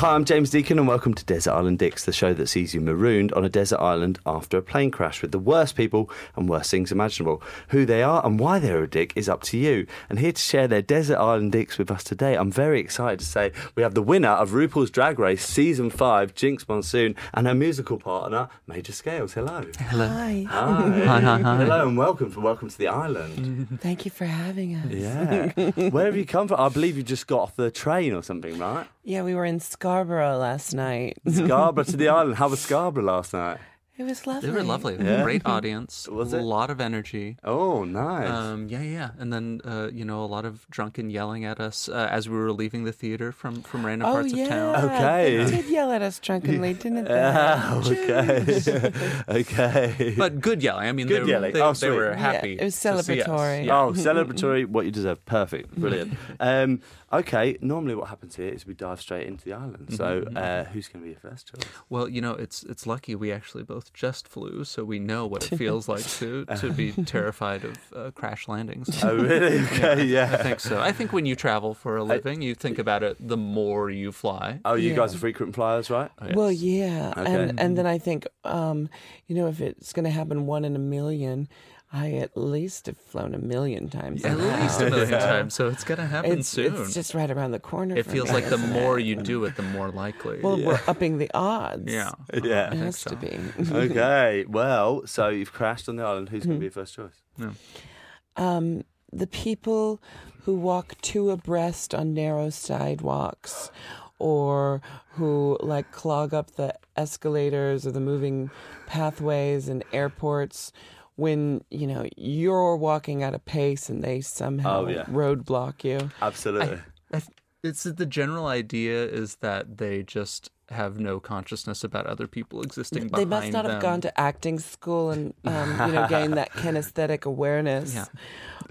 Hi, I'm James Deacon, and welcome to Desert Island Dicks, the show that sees you marooned on a desert island after a plane crash with the worst people and worst things imaginable. Who they are and why they're a dick is up to you. And here to share their Desert Island Dicks with us today, I'm very excited to say we have the winner of RuPaul's Drag Race Season 5, Jinkx Monsoon, and her musical partner, Major Scales. Hello. Hello. Hi. Hi. Hi, hi, hi. Hello, and welcome for welcome to the island. Thank you for having us. Yeah. Where have you come from? I believe you just got off the train or something, right? Yeah, we were in Scarborough last night. Scarborough to the island. How was Scarborough last night? It was lovely. They were lovely. Yeah. Great audience. Was a it? lot of energy. Oh, nice. Um, yeah, yeah, and then uh, you know a lot of drunken yelling at us uh, as we were leaving the theater from from random Oh parts yeah. of town. Okay. They did yell at us drunkenly, didn't they? Ah, okay. okay. But good yelling. I mean, Good they, yelling. They, Oh, they sweet. were Yeah, happy. it was to see us. celebratory. Yeah. Oh, celebratory, what you deserve. Perfect. Brilliant. Um, okay, normally what happens here is we dive straight into the island. So, Mm-hmm. uh, who's going to be your first choice? Well, you know, it's it's lucky we actually both just flew, so we know what it feels like to to be terrified of uh, crash landings. Oh, really? Okay, yeah. I think so. I think when you travel for a living, you think about it the more you fly. Oh, you Yeah. guys are frequent flyers, right? Oh, yes. Well, yeah, Okay. and and then I think, um, you know, if it's going to happen one in a million, I at least have flown a million times. At now. least a million times, so it's gonna happen It's, soon. it's just right around the corner. it feels me, like the more it? you do it, the more likely. Well, we're upping the odds. yeah, Yeah. it has so. to be. Okay, well, so you've crashed on the island. Who's going to be your first choice? um, the people who walk two abreast on narrow sidewalks or who like clog up the escalators or the moving pathways in airports when you know you're walking at a pace and they somehow Oh, yeah. roadblock you Absolutely. I th- it's the general idea is that they just have no consciousness about other people existing they must not have gone to acting school and um, you know gained that kinesthetic awareness Yeah.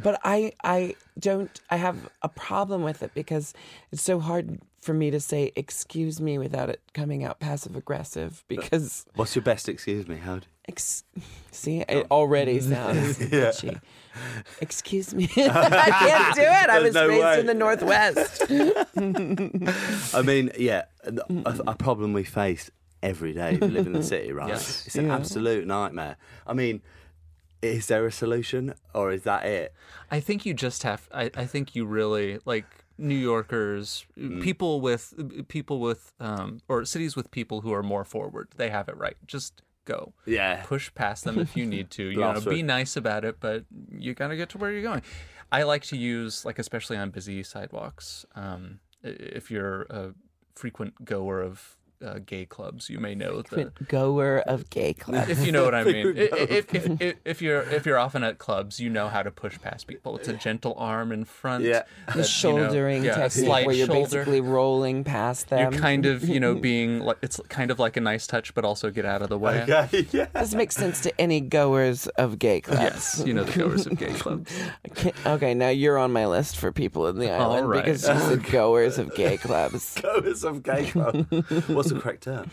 but i i don't i have a problem with it because it's so hard for me to say excuse me without it coming out passive aggressive because What's your best excuse me? How do ex- see it already sounds bitchy. excuse me i can't do it i There's was no raised way. in the northwest I mean, yeah, a, a problem we face every day we live in the city, right? Yes. It's an Yeah. absolute nightmare. I mean, is there a solution or is that it? I think you just have. I, I think you really like New Yorkers, people with people with um, or cities with people who are more forward. They have it right. Just go. Yeah. Push past them if you need to. You know, be nice about it, but you gotta get to where you're going. I like to use like especially on busy sidewalks. Um, if you're a frequent goer of uh, gay clubs, you may know the goer of gay clubs if you know what I mean. Frequent If, if, if, if you're if you're often at clubs, you know how to push past people. It's a gentle arm in front. Yeah. that, the you know, shouldering yeah, technique slight where you're shoulder. basically rolling past them You're kind of you know being like it's kind of like a nice touch, but also get out of the way. Okay, yeah. This makes sense to any goers of gay clubs. Yes, you know the goers of gay clubs. Okay, okay, now you're on my list for people in the All island right. because you said goers of gay clubs. Goers of gay club. What's the correct term?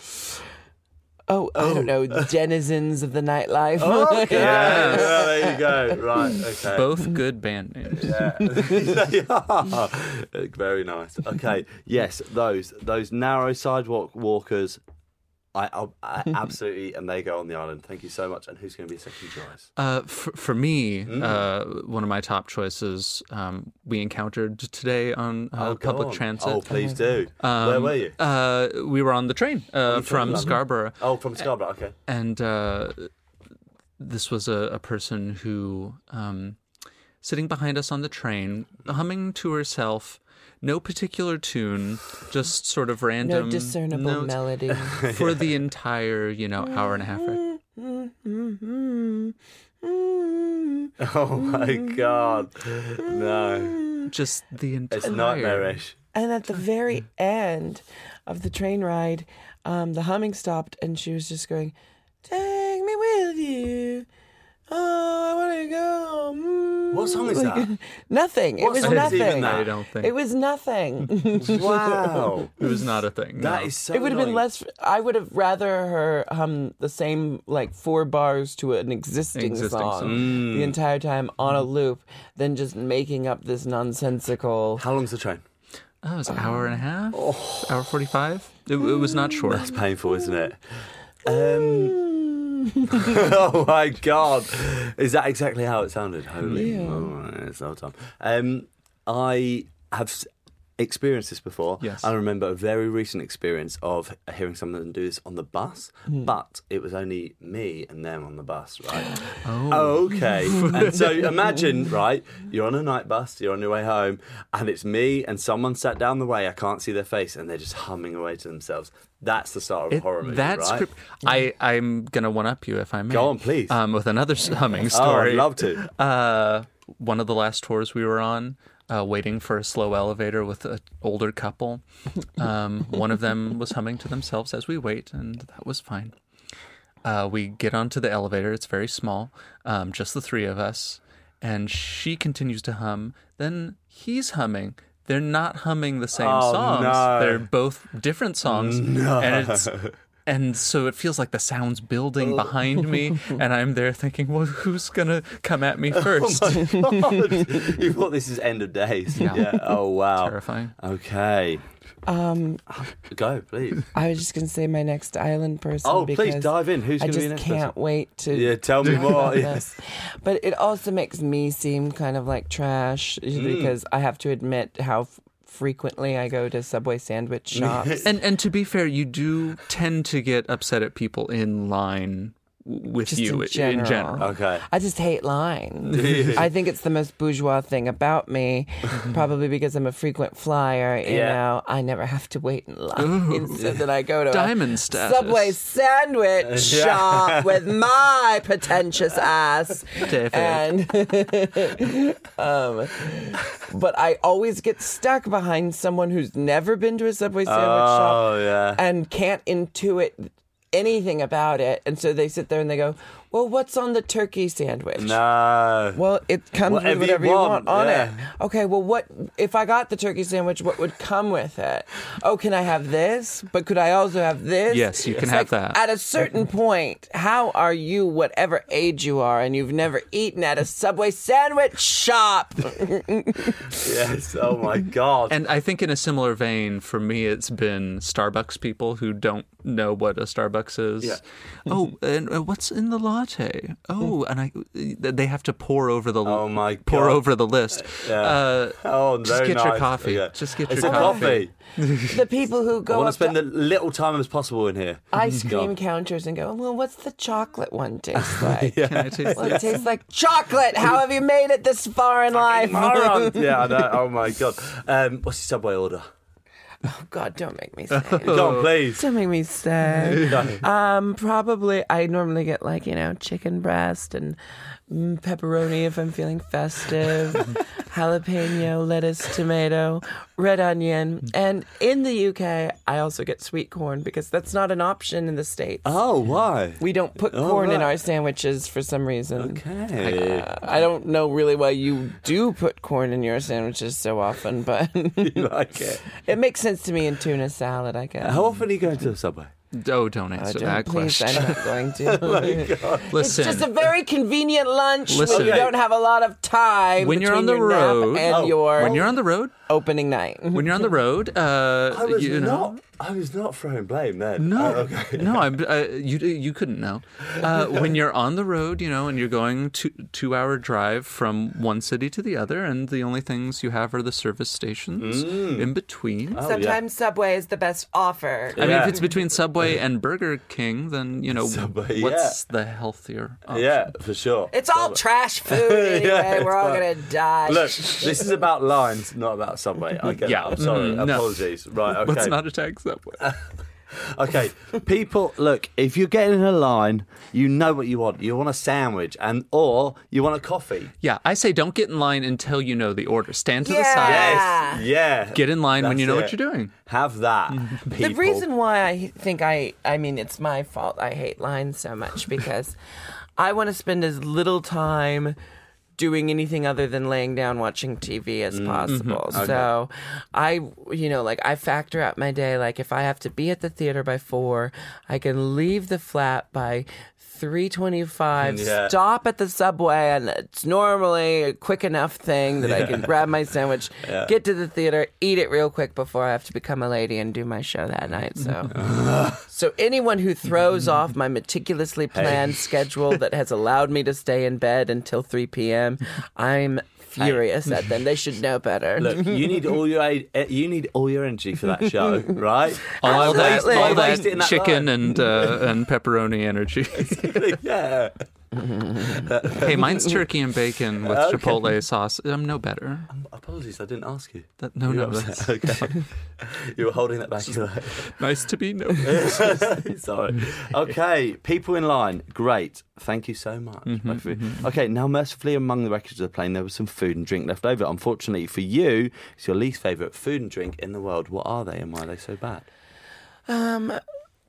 Oh, I don't oh. know, denizens of the nightlife. Oh, okay, yeah, there you go. Right, okay. Both good band names. Yeah. they are. Very nice. Okay. Yes, those those narrow sidewalk walkers I, I, I absolutely, and they go on the island. Thank you so much. And who's going to be second choice? Uh, for, for me, Mm. uh, one of my top choices um, we encountered today on uh, Oh, public on. transit. Oh, please do. Um, Where were you? Uh, we were on the train uh, from Scarborough, Oh, from Scarborough. Okay. and uh, this was a, a person who, um, sitting behind us on the train, humming to herself, no particular tune, just sort of random No discernible notes melody. for the entire, you know, hour and a half. Right? Oh my God. No. Just the entire. It's nightmarish. And at the very end of the train ride, um, the humming stopped, and she was just going, "Take me with you." Oh, I want to go. Mm. What song is that? Nothing. It What was song is even nothing. that? I don't think It was nothing. Wow. it was not a thing. That no. is so it would have been annoying. less. I would have rather her hum the same like four bars to an existing, Existing song, song. Mm. the entire time on a loop than just making up this nonsensical. How long's the train? Oh, it was an hour and a half, Oh. hour forty-five. It, it was not short. That's painful, isn't it? Um, oh my god! Is that exactly how it sounded? Holy, Yeah. oh, it's all time. Um, I have experienced this before. Yes. I remember a very recent experience of hearing someone do this on the bus, but it was only me and them on the bus, right? Oh. Okay. and so imagine, right, you're on a night bus, you're on your way home, and it's me and someone sat down the way, I can't see their face, and they're just humming away to themselves. That's the start of a horror movie, that right? I I'm gonna one up you if I may. Go on, please. Um, with another humming Oh, story. I'd love to. Uh, one of the last tours we were on, uh, waiting for a slow elevator with an older couple. Um, one of them was humming to themselves as we wait, and that was fine. Uh, we get onto the elevator. It's very small, um, just the three of us, and she continues to hum. Then he's humming. They're not humming the same Oh, songs. no. They're both different songs, and it's and so it feels like the sounds building behind me, and I'm there thinking, well, who's gonna come at me first? God. you thought this is end of days. Yeah. Oh wow. Terrifying. Okay. Um, Go, please. I was just gonna say my next island person. Oh, please dive in. Who's I going to be just next can't person? wait to. Yeah, tell me more. about Yeah. this. But it also makes me seem kind of like trash Mm. because I have to admit how f- frequently I go to Subway sandwich shops. And and to be fair, you do tend to get upset at people in line w- with Just you in general. Okay. I just hate lines. I think it's the most bourgeois thing about me, probably because I'm a frequent flyer. You Yeah. know, I never have to wait in line, so that I go to a Diamond status. Subway sandwich shop with my pretentious ass. And um, but I always get stuck behind someone who's never been to a Subway sandwich shop Oh yeah. and can't intuit anything about it. And so they sit there and they go, Well, what's on the turkey sandwich? No. Well, it comes Whatever with you whatever you want, want, on yeah. it. Okay, well, what if I got the turkey sandwich? What would come with it? Oh, can I have this? But could I also have this? Yes, you can It's have like, that. At a certain point, how are you, whatever age you are, and you've never eaten at a Subway sandwich shop? Yes. Oh my God. And I think in a similar vein, for me, it's been Starbucks people who don't know what a Starbucks is. Yeah. Oh, and uh, what's in the latte? Oh, and I they have to pour over the Oh, my pour God. over the list. Yeah. Uh, oh, just very get your coffee. Okay. Just get it's your a coffee. coffee. the people who go. I want to spend to the little time as possible in here. ice cream on. counters and go, well, what's the chocolate one taste like? Can I taste Well, it tastes like chocolate. How have you made it this far in life? Moron. yeah, I know. Oh my God. Um, what's your subway order? Oh God, don't make me say. Don't please. Don't make me say. Um, probably I normally get like you know chicken breast and pepperoni if I'm feeling festive, jalapeno, lettuce, tomato, red onion, and in the UK I also get sweet corn because that's not an option in the states. Oh, why? We don't put Oh, corn in our sandwiches for some reason. Okay. Uh, I don't know really why you do put corn in your sandwiches so often, but you like it? it makes sense to me in tuna salad, I guess. How often are you going to the subway? Oh, don't Uh, answer don't- that please, question. I'm not going to. Listen, It's just a very convenient lunch Listen. when you don't have a lot of time when you're on the your road, and Oh, your when you're on the road, opening night. when you're on the road, uh, I was you know. not. I was not throwing blame then. No, Oh, okay. no, I'm. Uh, you you couldn't know. Uh, when you're on the road, you know, and you're going two two hour drive from one city to the other, and the only things you have are the service stations in between. Oh, Sometimes Subway is the best offer. I mean, if it's between Subway and Burger King, then you know Subway, what's the healthier option? Yeah, for sure. It's all trash food anyway. Yeah, We're all it's gonna die. Look, this is about lines, not about Subway. I get Yeah. that. I'm sorry. Mm, no. Apologies. Right, okay. Let's not attack Subway. Okay, people, look, if you're getting in a line, you know what you want. You want a sandwich and or you want a coffee. yeah, I say don't get in line until you know the order. Stand to the side. Ah. Yeah. Get in line when That's you know it. what you're doing. Have that. People. The reason why I think I, I mean, it's my fault. I hate lines so much because I want to spend as little time doing anything other than laying down watching TV as mm-hmm. possible. So I, you know, like I factor out my day. Like if I have to be at the theater by four, I can leave the flat by. 325 Yeah. stop at the subway and it's normally a quick enough thing that I can grab my sandwich get to the theater eat it real quick before I have to become a lady and do my show that night so so anyone who throws off my meticulously planned schedule that has allowed me to stay in bed until 3 p.m. I'm furious at them. They should know better. Look, you need all your eh, you need all your energy for that show, right? All that, all that that chicken line. and uh, and pepperoni energy. yeah. hey, mine's turkey and bacon with Okay. chipotle sauce. I'm no better. Apologies, I didn't ask you. That, no, You no, were that's okay. you were holding that back. You're like, nice to be no. Sorry. Okay, people in line. Great. Thank you so much. Mm-hmm, both of you. Okay, now mercifully among the wreckage of the plane, there was some food and drink left over. Unfortunately for you, it's your least favourite food and drink in the world. What are they and why are they so bad? Um,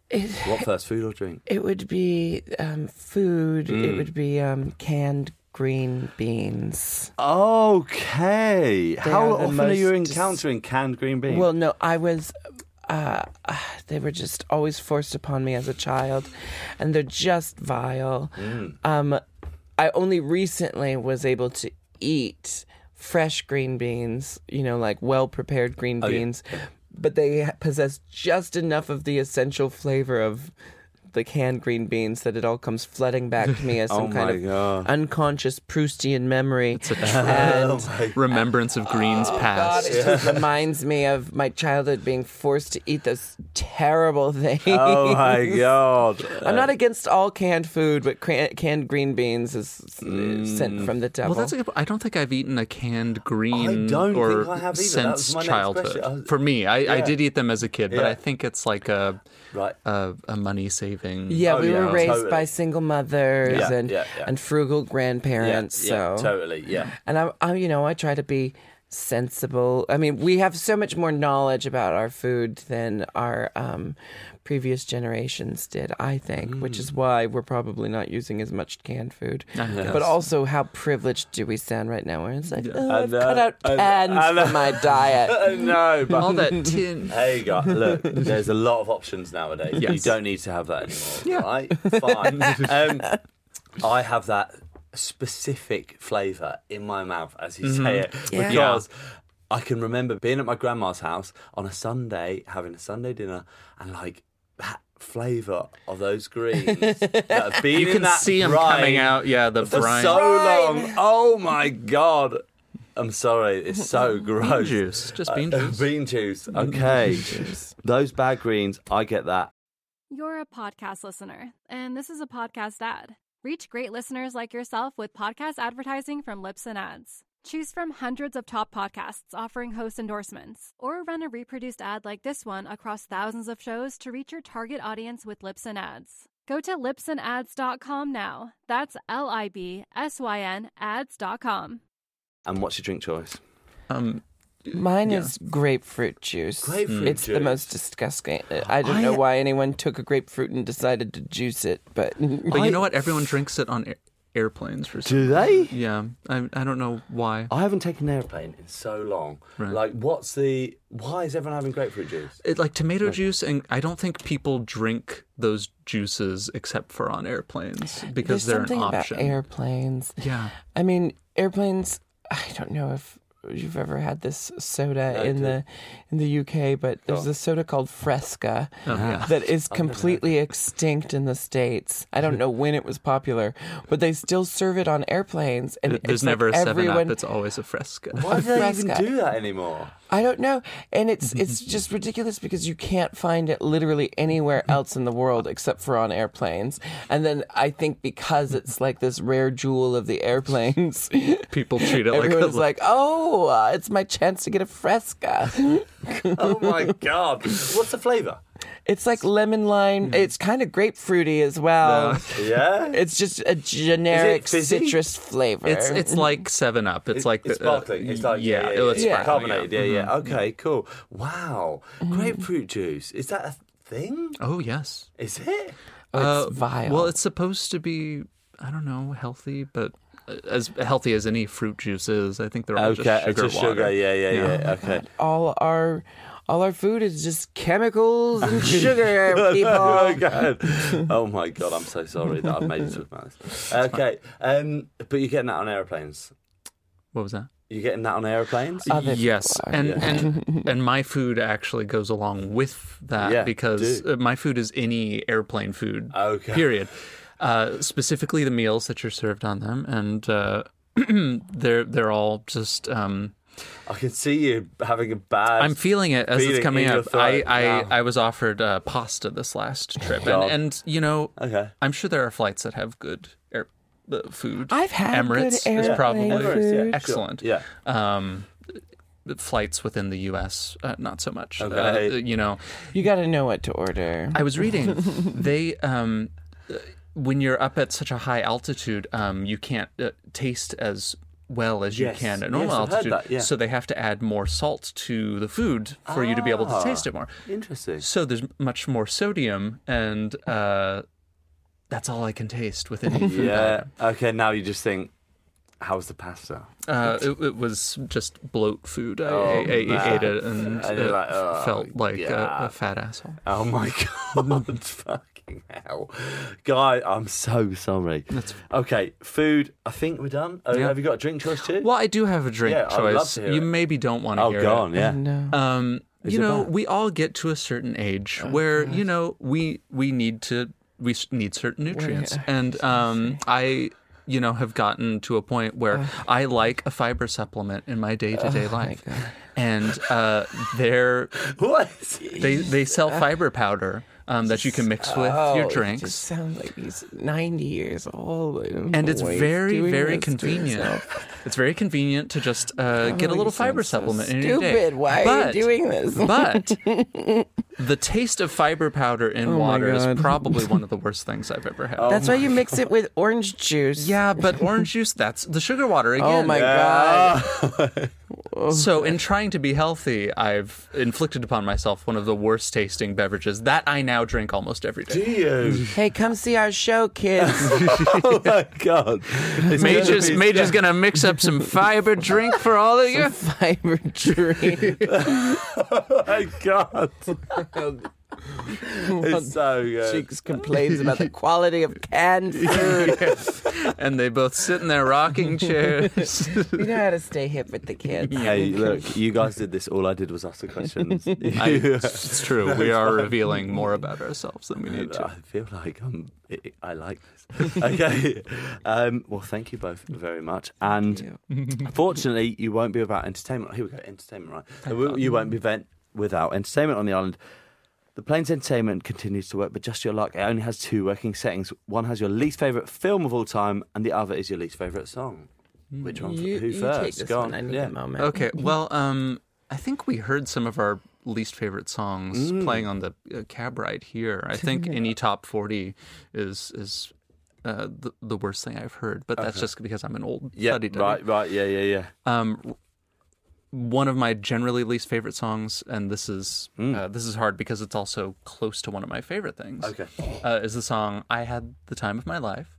it, What first, food or drink? it would be um, food. It would be um, canned green beans. Okay. How are often are you encountering canned green beans? Well, no, I was. Uh, they were just always forced upon me as a child, and they're just vile. Um, I only recently was able to eat fresh green beans, you know, like well prepared green Oh, yeah. beans, but they possess just enough of the essential flavor of the canned green beans that it all comes flooding back to me as some Oh kind of God. unconscious Proustian memory. Oh and Remembrance of Green's God, past. it just reminds me of my childhood being forced to eat those terrible things. oh my god. I'm not against all canned food, but cran- canned green beans is uh, sent from the devil. Well, that's a good. I don't think I've eaten a canned green don't or think I have either. That was since childhood. question. For me, I, I did eat them as a kid, but Yeah. I think it's like a Right. a, a money saving. yeah, Oh, we yeah, were raised totally. by single mothers Yeah, and yeah, yeah. and frugal grandparents. yeah, so totally. Yeah. and I, I, you know, I try to be sensible. I mean, we have so much more knowledge about our food than our um, previous generations did. I think, which Mm. is why we're probably not using as much canned food. guess. But also, how privileged do we sound right now? Where it's like, oh, I I've cut out cans I from my diet. no, but all that tin. Hey, guys, look, there's a lot of options nowadays. You don't need to have that anymore, right? Fine. Um, I have that specific flavour in my mouth as you say it Yeah. because I can remember being at my grandma's house on a Sunday, having a Sunday dinner, and like that flavour of those greens that have been You in can that see them brine coming out. Yeah, the for brine. so long. Oh my god. I'm sorry, it's so gross. bean juice, just bean Uh, juice. bean juice. Okay. Those bad greens, I get that. You're a podcast listener, and this is a podcast ad. Reach great listeners like yourself with podcast advertising from Libsyn Ads. Choose from hundreds of top podcasts offering host endorsements, or run a reproduced ad like this one across thousands of shows to reach your target audience with Libsyn Ads. Go to libsynads.com now. That's L I B S Y N ads.com. And what's your drink choice? Um, Mine Yeah. is grapefruit juice. Grapefruit it's the most disgusting. I don't know why anyone took a grapefruit and decided to juice it, but but you know what? Everyone drinks it on air- airplanes for some Do they? Yeah, I I don't know why. I haven't taken an airplane in so long. Right. Like, what's the? Why is everyone having grapefruit juice? It, like tomato juice, and I don't think people drink those juices except for on airplanes because There's they're something an about option. airplanes. Yeah. I mean, airplanes. I don't know if you've ever had this soda No, in dude. the in the UK, but there's oh. a soda called Fresca Oh, yeah. that is completely extinct in the states. I don't know when it was popular, but they still serve it on airplanes, and There's it's like never a seven everyone. up. It's always a fresca. Why do they even do that anymore? I don't know, and it's it's just ridiculous because you can't find it literally anywhere else in the world except for on airplanes. And then I think because it's like this rare jewel of the airplanes, People treat it like a everyone's like, "Oh, uh, it's my chance to get a Fresca." Oh my god! What's the flavour? It's like lemon lime. Hmm. It's kind of grapefruity as well. Yeah, It's just a generic citrus flavor. It's it's like Seven Up. It's like it's the- uh, sparkling. it's like yeah, yeah, yeah, it's yeah, carbonated. yeah. Yeah, yeah. Okay, mm-hmm. cool. Wow, mm-hmm. grapefruit juice. Is that a thing? Oh yes. Is it? Oh, it's uh, vile. Well, it's supposed to be I don't know healthy, but uh, as healthy as any fruit juice is. I think they're all Okay, just sugar just water. sugar. Yeah, yeah, yeah. Okay. all our all our food is just chemicals and sugar, people. oh my god! Oh my god! I'm so sorry that I've made you talk about this. Okay, um, but you're getting that on airplanes. What was that? You're getting that on airplanes. Other yes, and yeah. and and my food actually goes along with that Yeah, because do. uh, my food is any airplane food. Okay. Period. Uh, specifically, the meals that you're served on them, and uh, they're they're all just. Um, I can see you having a bad. I'm feeling it as it's coming up. I I, now. I was offered uh, pasta this last trip, and, and you know, Okay. I'm sure there are flights that have good air uh, food. I've had Emirates good is airplane probably Emirates, yeah, food. excellent. Yeah. Um, flights within the U.S. Uh, not so much. Okay. Uh, you know, You got to know what to order. I was reading they um, uh, when you're up at such a high altitude, um, you can't uh, taste as well as Yes. you can at normal Yes, altitude. that, yeah. So they have to add more salt to the food for you to be able to Ah. taste it more. Interesting. So there's much more sodium, and uh, that's all I can taste with any food. Yeah. Okay. Now you just think, how's the pasta? Uh, it, it was just bloat food. I, Oh, I, I ate it and And it like, oh, felt like yeah. a, a fat asshole. Oh my god! fucking hell, guy! I'm so sorry. okay. Food. I think we're done. Oh, Yeah. Have you got a drink choice too? Well, I do have a drink Yeah, I would love choice. to hear you it. maybe don't want to Oh, hear go it. on. Yeah. no. Um, Is you know, bad? we all get to a certain age where you know we we need to we need certain nutrients, and um, I you know have gotten to a point where I like a fiber supplement in my day to day life, and uh, they're What? is it? they they sell fiber powder um, that you can mix with Oh, your It drinks. just sounds like he's 90 years old. I don't and it's very very convenient it's very convenient to just uh, get a Oh, little fiber sound so supplement in your day Stupid. Why are you doing this? but the taste of fiber powder in Oh water is probably one of the worst things I've ever had. That's why you mix it with orange juice. Yeah, but orange juice, that's the sugar water again. Oh my god. So, in trying to be healthy, I've inflicted upon myself one of the worst tasting beverages that I now drink almost every day. Do you? Hey, come see our show, kids. oh my god! It's Mage gonna is, be- Mage is gonna mix up some fiber drink for all of you. Fiber drink. Oh my god! It's so good. Cheeks complains about the quality of canned food. And they both sit in their rocking chairs. We know how to stay hip with the kids. Hey, look, you guys did this. All I did was ask the questions. I, it's true. We are revealing more about ourselves than we need to. I feel like I'm. I- I like this. Okay. Um, well, thank you both very much. And fortunately, you won't be without entertainment. Here we go. Entertainment, right? You- You won't be vent- without entertainment on the island. The plane's entertainment continues to work, but just your luck, it only has two working settings. One has your least favourite film of all time, and the other is your least favourite song. Which one? You, who you first? take this Go one. on. I need yeah. a moment. Okay, well, um, I think we heard some of our least favorite songs Mm. playing on the uh, cab ride here. I think any top forty is is uh, the the worst thing I've heard, but that's just because I'm an old Yeah, fuddy-duddy. right, right, yeah, yeah, yeah. Um, one of my generally least favorite songs, and this is uh, this is hard because it's also close to one of my favorite things. Okay. uh, is the song "I Had the Time of My Life"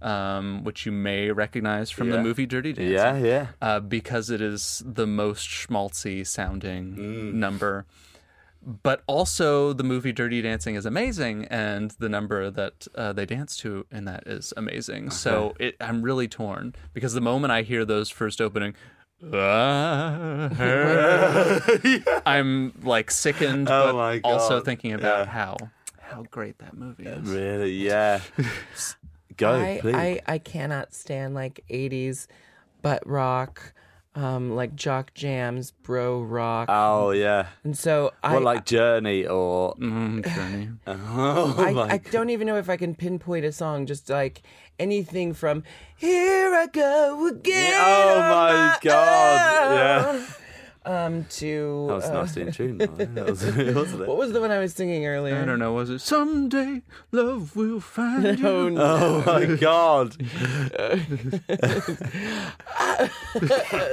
um, which you may recognize from the movie Dirty Dancing. Yeah, yeah. Uh, because it is the most schmaltzy sounding Mm. number. But also, the movie Dirty Dancing is amazing, and the number that uh, they dance to in that is amazing. So it, I'm really torn because the moment I hear those first opening, Uh, I'm like sickened, Oh but my also thinking about Yeah. how how great that movie is. Really, yeah. Go, I, please. I I cannot stand like '80s butt rock, um, like jock jams, bro rock, oh, yeah. and so I What, like Journey or. Mm, Journey. Oh, I, my I don't even know if I can pinpoint a song. Just like anything from "Here I Go Again." Oh on my God, yeah. Own, Um, to That was uh, nicely in tune, though. Was, wasn't what was the one I was singing earlier? I don't know. Was it someday love will find you? Oh, no. Oh my god!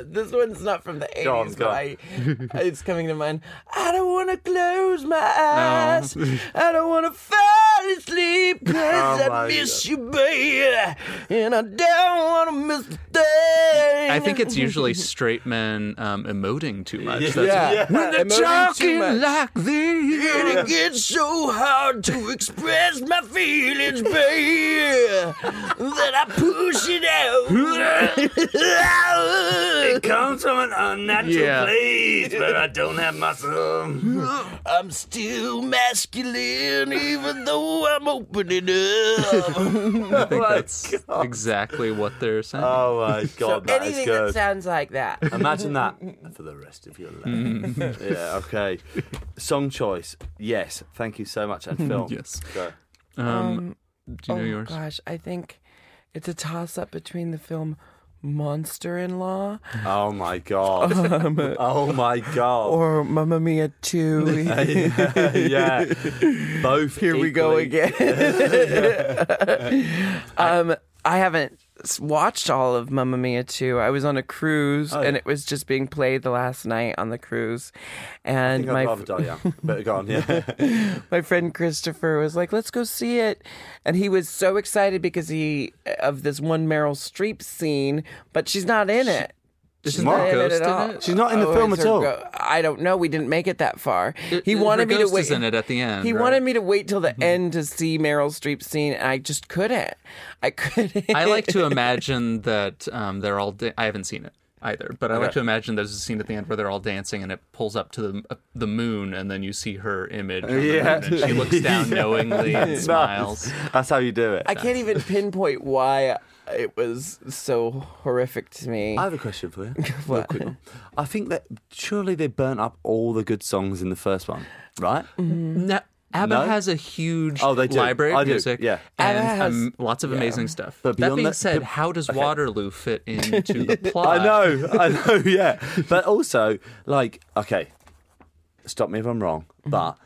this one's not from the 80s, but. I, it's coming to mind. I don't want to close my eyes. I don't want to fall asleep because Oh, I miss God. you, baby. And I don't want to miss a thing. I think it's usually straight men um, emoting too much. That's Yeah. When they're talking like this. And it gets so hard to express my feelings, baby, that I push it out. It comes from an unnatural Yeah. place, but I don't have muscle. I'm still masculine, even though I'm opening up. Oh I think that's exactly what they're saying. Oh my god, that is Anything that sounds like that. Imagine that for the rest of your life. yeah, okay. Song choice. Yes, thank you so much. And film. yes. Go. Um, do you know oh yours? gosh, I think it's a toss up between the film Monster in Law Oh my god. oh my god. or Mamma Mia 2. yeah. Both. Here we go again. um, I haven't s- watched all of Mamma Mia 2. I was on a cruise Oh, and it was just being played the last night on the cruise. And my die young. But go on, yeah. my friend Christopher was like, "Let's go see it," and he was so excited because he uh, of this one Meryl Streep scene, but she's not in it. Isn't She's not in it at all. She's not in the Oh, film at all. go- I don't know. We didn't make it that far. It- he her wanted me to ghost wait. is in it at the end, He right? wanted me to wait till the end to see Meryl Streep's scene, and I just couldn't. I couldn't. I like to imagine that um, they're all. Da- I haven't seen it either, but I like Okay. to imagine there's a scene at the end where they're all dancing and it pulls up to the uh, the moon, and then you see her image. On Yeah. moon, and she looks down Yeah. knowingly and smiles. That's how you do it. I can't even pinpoint why it was so horrific to me. I have a question for you. What? quick one. I think that surely they burnt up all the good songs in the first one, right? No, ABBA No? has a huge Oh, they do. library I of do, music, yeah. and ABBA has- um, lots of amazing stuff. But that beyond being that- said, but- how does okay. Waterloo fit into the plot? I know, I know, yeah. But also, like, okay, stop me if I'm wrong, Mm-hmm. but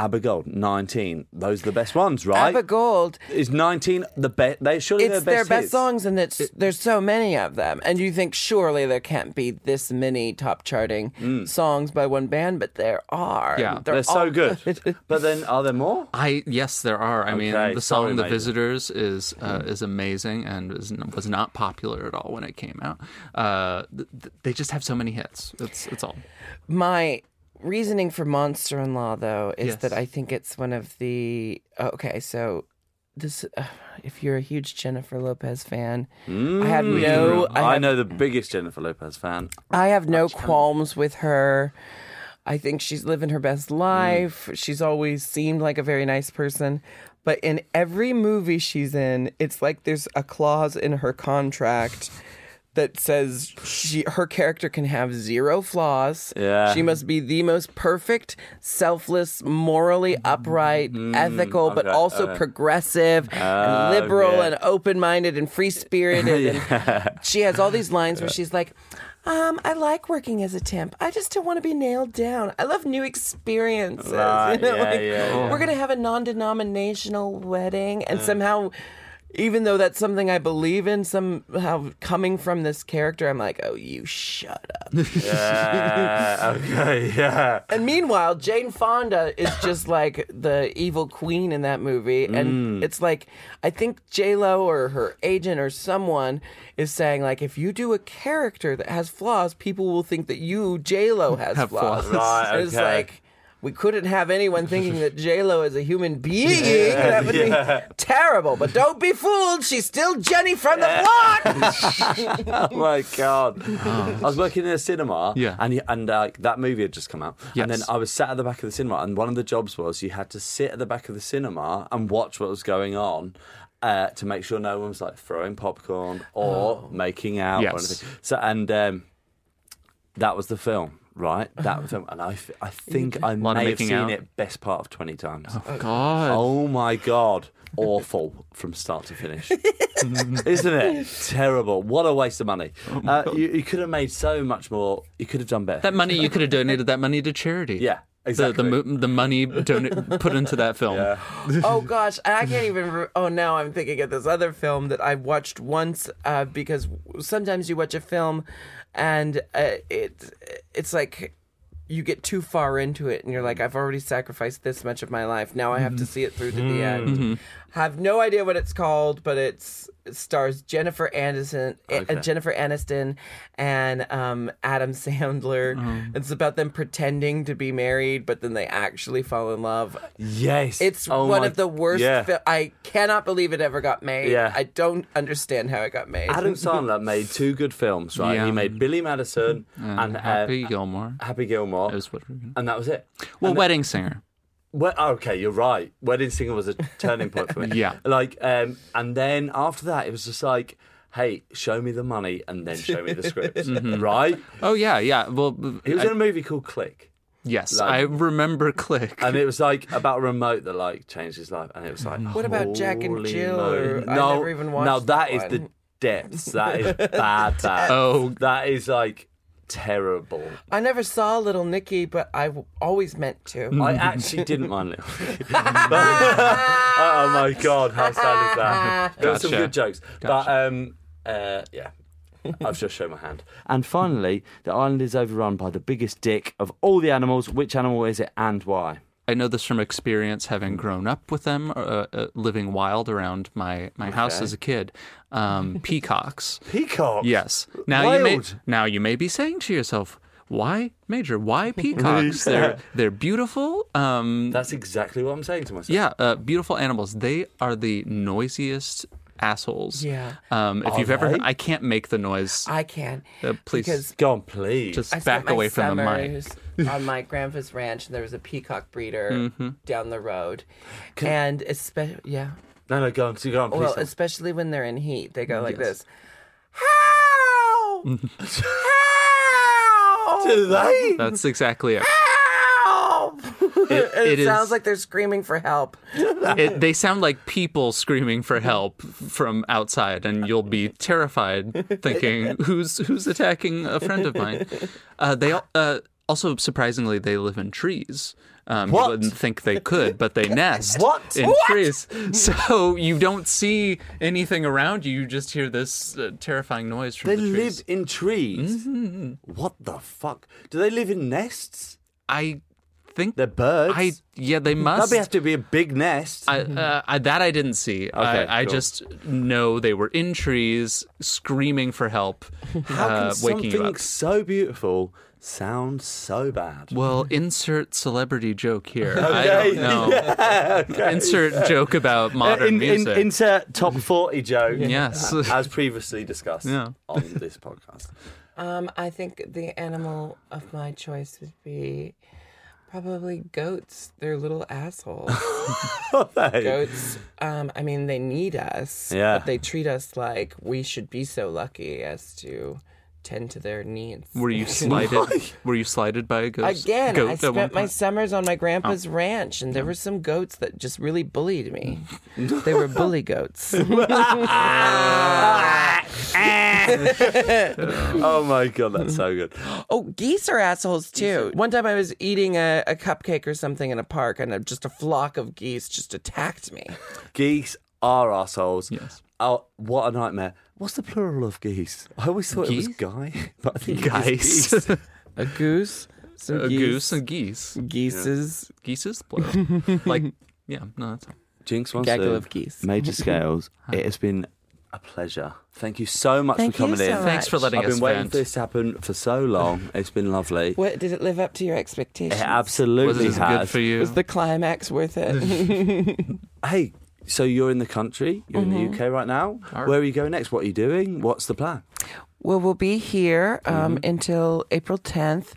ABBA Gold, 19, those are the best ones, right? ABBA Gold. Is 19 the best? They surely It's their their best, best hits. songs, and it's there's so many of them, and you think surely there can't be this many top charting songs by one band, but there are. Yeah, They're, so all good. but then, are there more? I yes, there are. I mean, Okay, the sorry, song "The mate. Visitors" is uh, is amazing and is, was not popular at all when it came out. Uh, th- th- they just have so many hits. It's it's all. My reasoning for Monster in Law, though, is Yes. that I think it's one of the. Okay, so this. Uh, if you're a huge Jennifer Lopez fan, I have no. Mm. I, I, know the biggest Jennifer Lopez fan. I have no qualms with her. I think she's living her best life. She's always seemed like a very nice person. But in every movie she's in, it's like there's a clause in her contract that says she her character can have zero flaws. Yeah. She must be the most perfect, selfless, morally upright, ethical, but also okay. progressive and liberal yeah. and open-minded and free-spirited. and she has all these lines where she's like, um, I like working as a temp. I just don't want to be nailed down. I love new experiences. Right, you know, yeah, like, yeah, yeah. We're gonna have a non-denominational wedding, and somehow even though that's something I believe in somehow coming from this character, I'm like, oh, you shut up. Yeah. okay. Yeah. and meanwhile, Jane Fonda is just like the evil queen in that movie, and mm. it's like I think J Lo or her agent or someone is saying like, if you do a character that has flaws, people will think that you J Lo has Have flaws. flaws. Right, It's okay. like. We couldn't have anyone thinking that J Lo is a human being. that would yeah. be terrible. But don't be fooled; she's still Jenny from the block. oh my god! I was working in a cinema, Yeah. and and uh, that movie had just come out, and then I was sat at the back of the cinema, and one of the jobs was you had to sit at the back of the cinema and watch what was going on. Uh, to make sure no one was like throwing popcorn or making out or Yes. anything. So and um, that was the film, right? That was the film, and I, f- I think I Lot of may have making seen out. it best part of twenty times. Oh, God. Oh my god, awful from start to finish, isn't it? Terrible. What a waste of money. Uh, you, you could have made so much more. You could have done better. That money you could have donated that money to charity. yeah, The, exactly. the mo- the money don- put into that film. yeah. oh gosh, I can't even. Re- oh, now I'm thinking of this other film that I watched once uh, because sometimes you watch a film and uh, it it's like you get too far into it and you're like, I've already sacrificed this much of my life. Now I have to mm-hmm. see it through to the mm-hmm. end. Mm-hmm. Have no idea what it's called, but it's it stars Jennifer Aniston, uh, Jennifer Aniston, and um, Adam Sandler. It's about them pretending to be married, but then they actually fall in love. Yes, It's Oh one my- of the worst. Yeah. Fi- I cannot believe it ever got made. Yeah. I don't understand how it got made. Adam Sandler made two good films, right? Yeah. He made Billy Madison and, uh, Happy Gilmore. Happy Gilmore, Is what we're gonna- and that was it. Well, Wedding Singer. Well, okay, you're right. Wedding Singer was a turning point for me. Yeah. Like, um, and then after that, it was just like, hey, show me the money and then show me the script, right? Oh yeah, yeah. Well, He was I- in a movie called Click, yes, like- I remember Click. and it was like about a remote that like changed his life, and it was like, What about Jack and Jill, moly. or- I never even watched No, that that is the depths. That is bad. Bad. Oh. that is like terrible. I never saw Little Nicky, but I w- always meant to. I actually didn't mind it. oh my god, how sad is that? There were some Gotcha. good jokes, but um, uh, yeah. I've just shown my hand. And finally, the island is overrun by the biggest dick of all the animals. Which animal is it and why? I know this from experience, having grown up with them, uh, uh, living wild around my, my house as a kid. Um, peacocks. Peacock. Yes. Now you may now you may be saying to yourself, "Why, Major? Why peacocks? They're they're beautiful. Um, That's exactly what I'm saying to myself. yeah, uh, beautiful animals. They are the noisiest assholes. Yeah. Um, if Are you've ever, they? I can't make the noise. I can. Uh, please Because Go on, please. just I spent back my away from the mic. on my grandpa's ranch, and there was a peacock breeder Mm-hmm. down the road. and especially, yeah. no, no, go on. So go on, please. Well, don't. especially when they're in heat, they go like Yes. this. How? How? Do they? That's exactly it. It it is- sounds like they're screaming for help. it. They sound like people screaming for help from outside, and you'll be terrified, thinking, "Who's who's attacking a friend of mine?" Uh, they uh, also surprisingly they live in trees. Um, What? You wouldn't think they could, but they nest What? in What? trees. So you don't see anything around you; you just hear this uh, terrifying noise from They the live in trees. Mm-hmm. What the fuck? Do they live in nests? I think They're birds. I yeah they must. That'd have to be a big nest. I, uh, I, that I didn't see. Okay, I, I cool. just know they were in trees, screaming for help, How can uh, waking you something up. so beautiful sound so bad? Well, insert celebrity joke here. I don't know. Insert joke about modern Uh, In- in- music. insert top 40 joke. Yes. As previously discussed Yeah. on this podcast. Um, I think the animal of my choice would be probably goats. They're little assholes. Goats, um, I mean, they need us. Yeah. But they treat us like we should be so lucky as to tend to their needs. were you slighted? were you slighted by a ghost? Again, goat I spent my point? summers on my grandpa's Oh. ranch, and there were some goats that just really bullied me. they were bully goats. Oh my god, that's so good. Oh, geese are assholes too. One time I was eating a, a cupcake or something in a park, and a, just a flock of geese just attacked me. Geese are assholes. Yes. Oh, what a nightmare. What's the plural of geese? I always thought Geese? it was guy, but I think Guys. geese. A goose, some a geese, goose and geese. geese's Geese's plural. like, yeah, no, that's all. Jinkx wants gaggle to. of geese. Major scales. it has been a pleasure. Thank you so much Thank for you coming so in. Thanks for much. letting I've us been waiting vent. for this to happen for so long. It's been lovely. What did it live up to your expectations? It absolutely Was it has. good for you? Was the climax worth it? Hey, so you're in the country. You're in the UK right now. Where are you going next? What are you doing? What's the plan? Well, we'll be here um, Mm-hmm. until April 10th.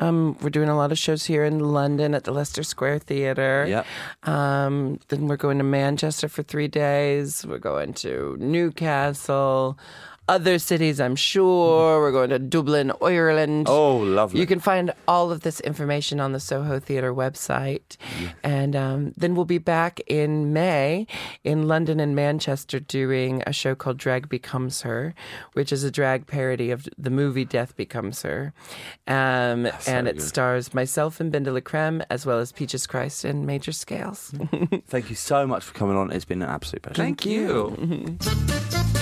Um, we're doing a lot of shows here in London at the Leicester Square Theatre. Yep. Um, then we're going to Manchester for three days. We're going to Newcastle, other cities, I'm sure. We're going to Dublin, Ireland. Oh, lovely. You can find all of this information on the Soho Theatre website. And um, then we'll be back in May in London and Manchester doing a show called Drag Becomes Her, which is a drag parody of the movie Death Becomes Her. Um, and it good. stars myself and BenDeLaCreme, as well as Peaches Christ and Major Scales. Thank you so much for coming on. It's been an absolute pleasure. Thank you.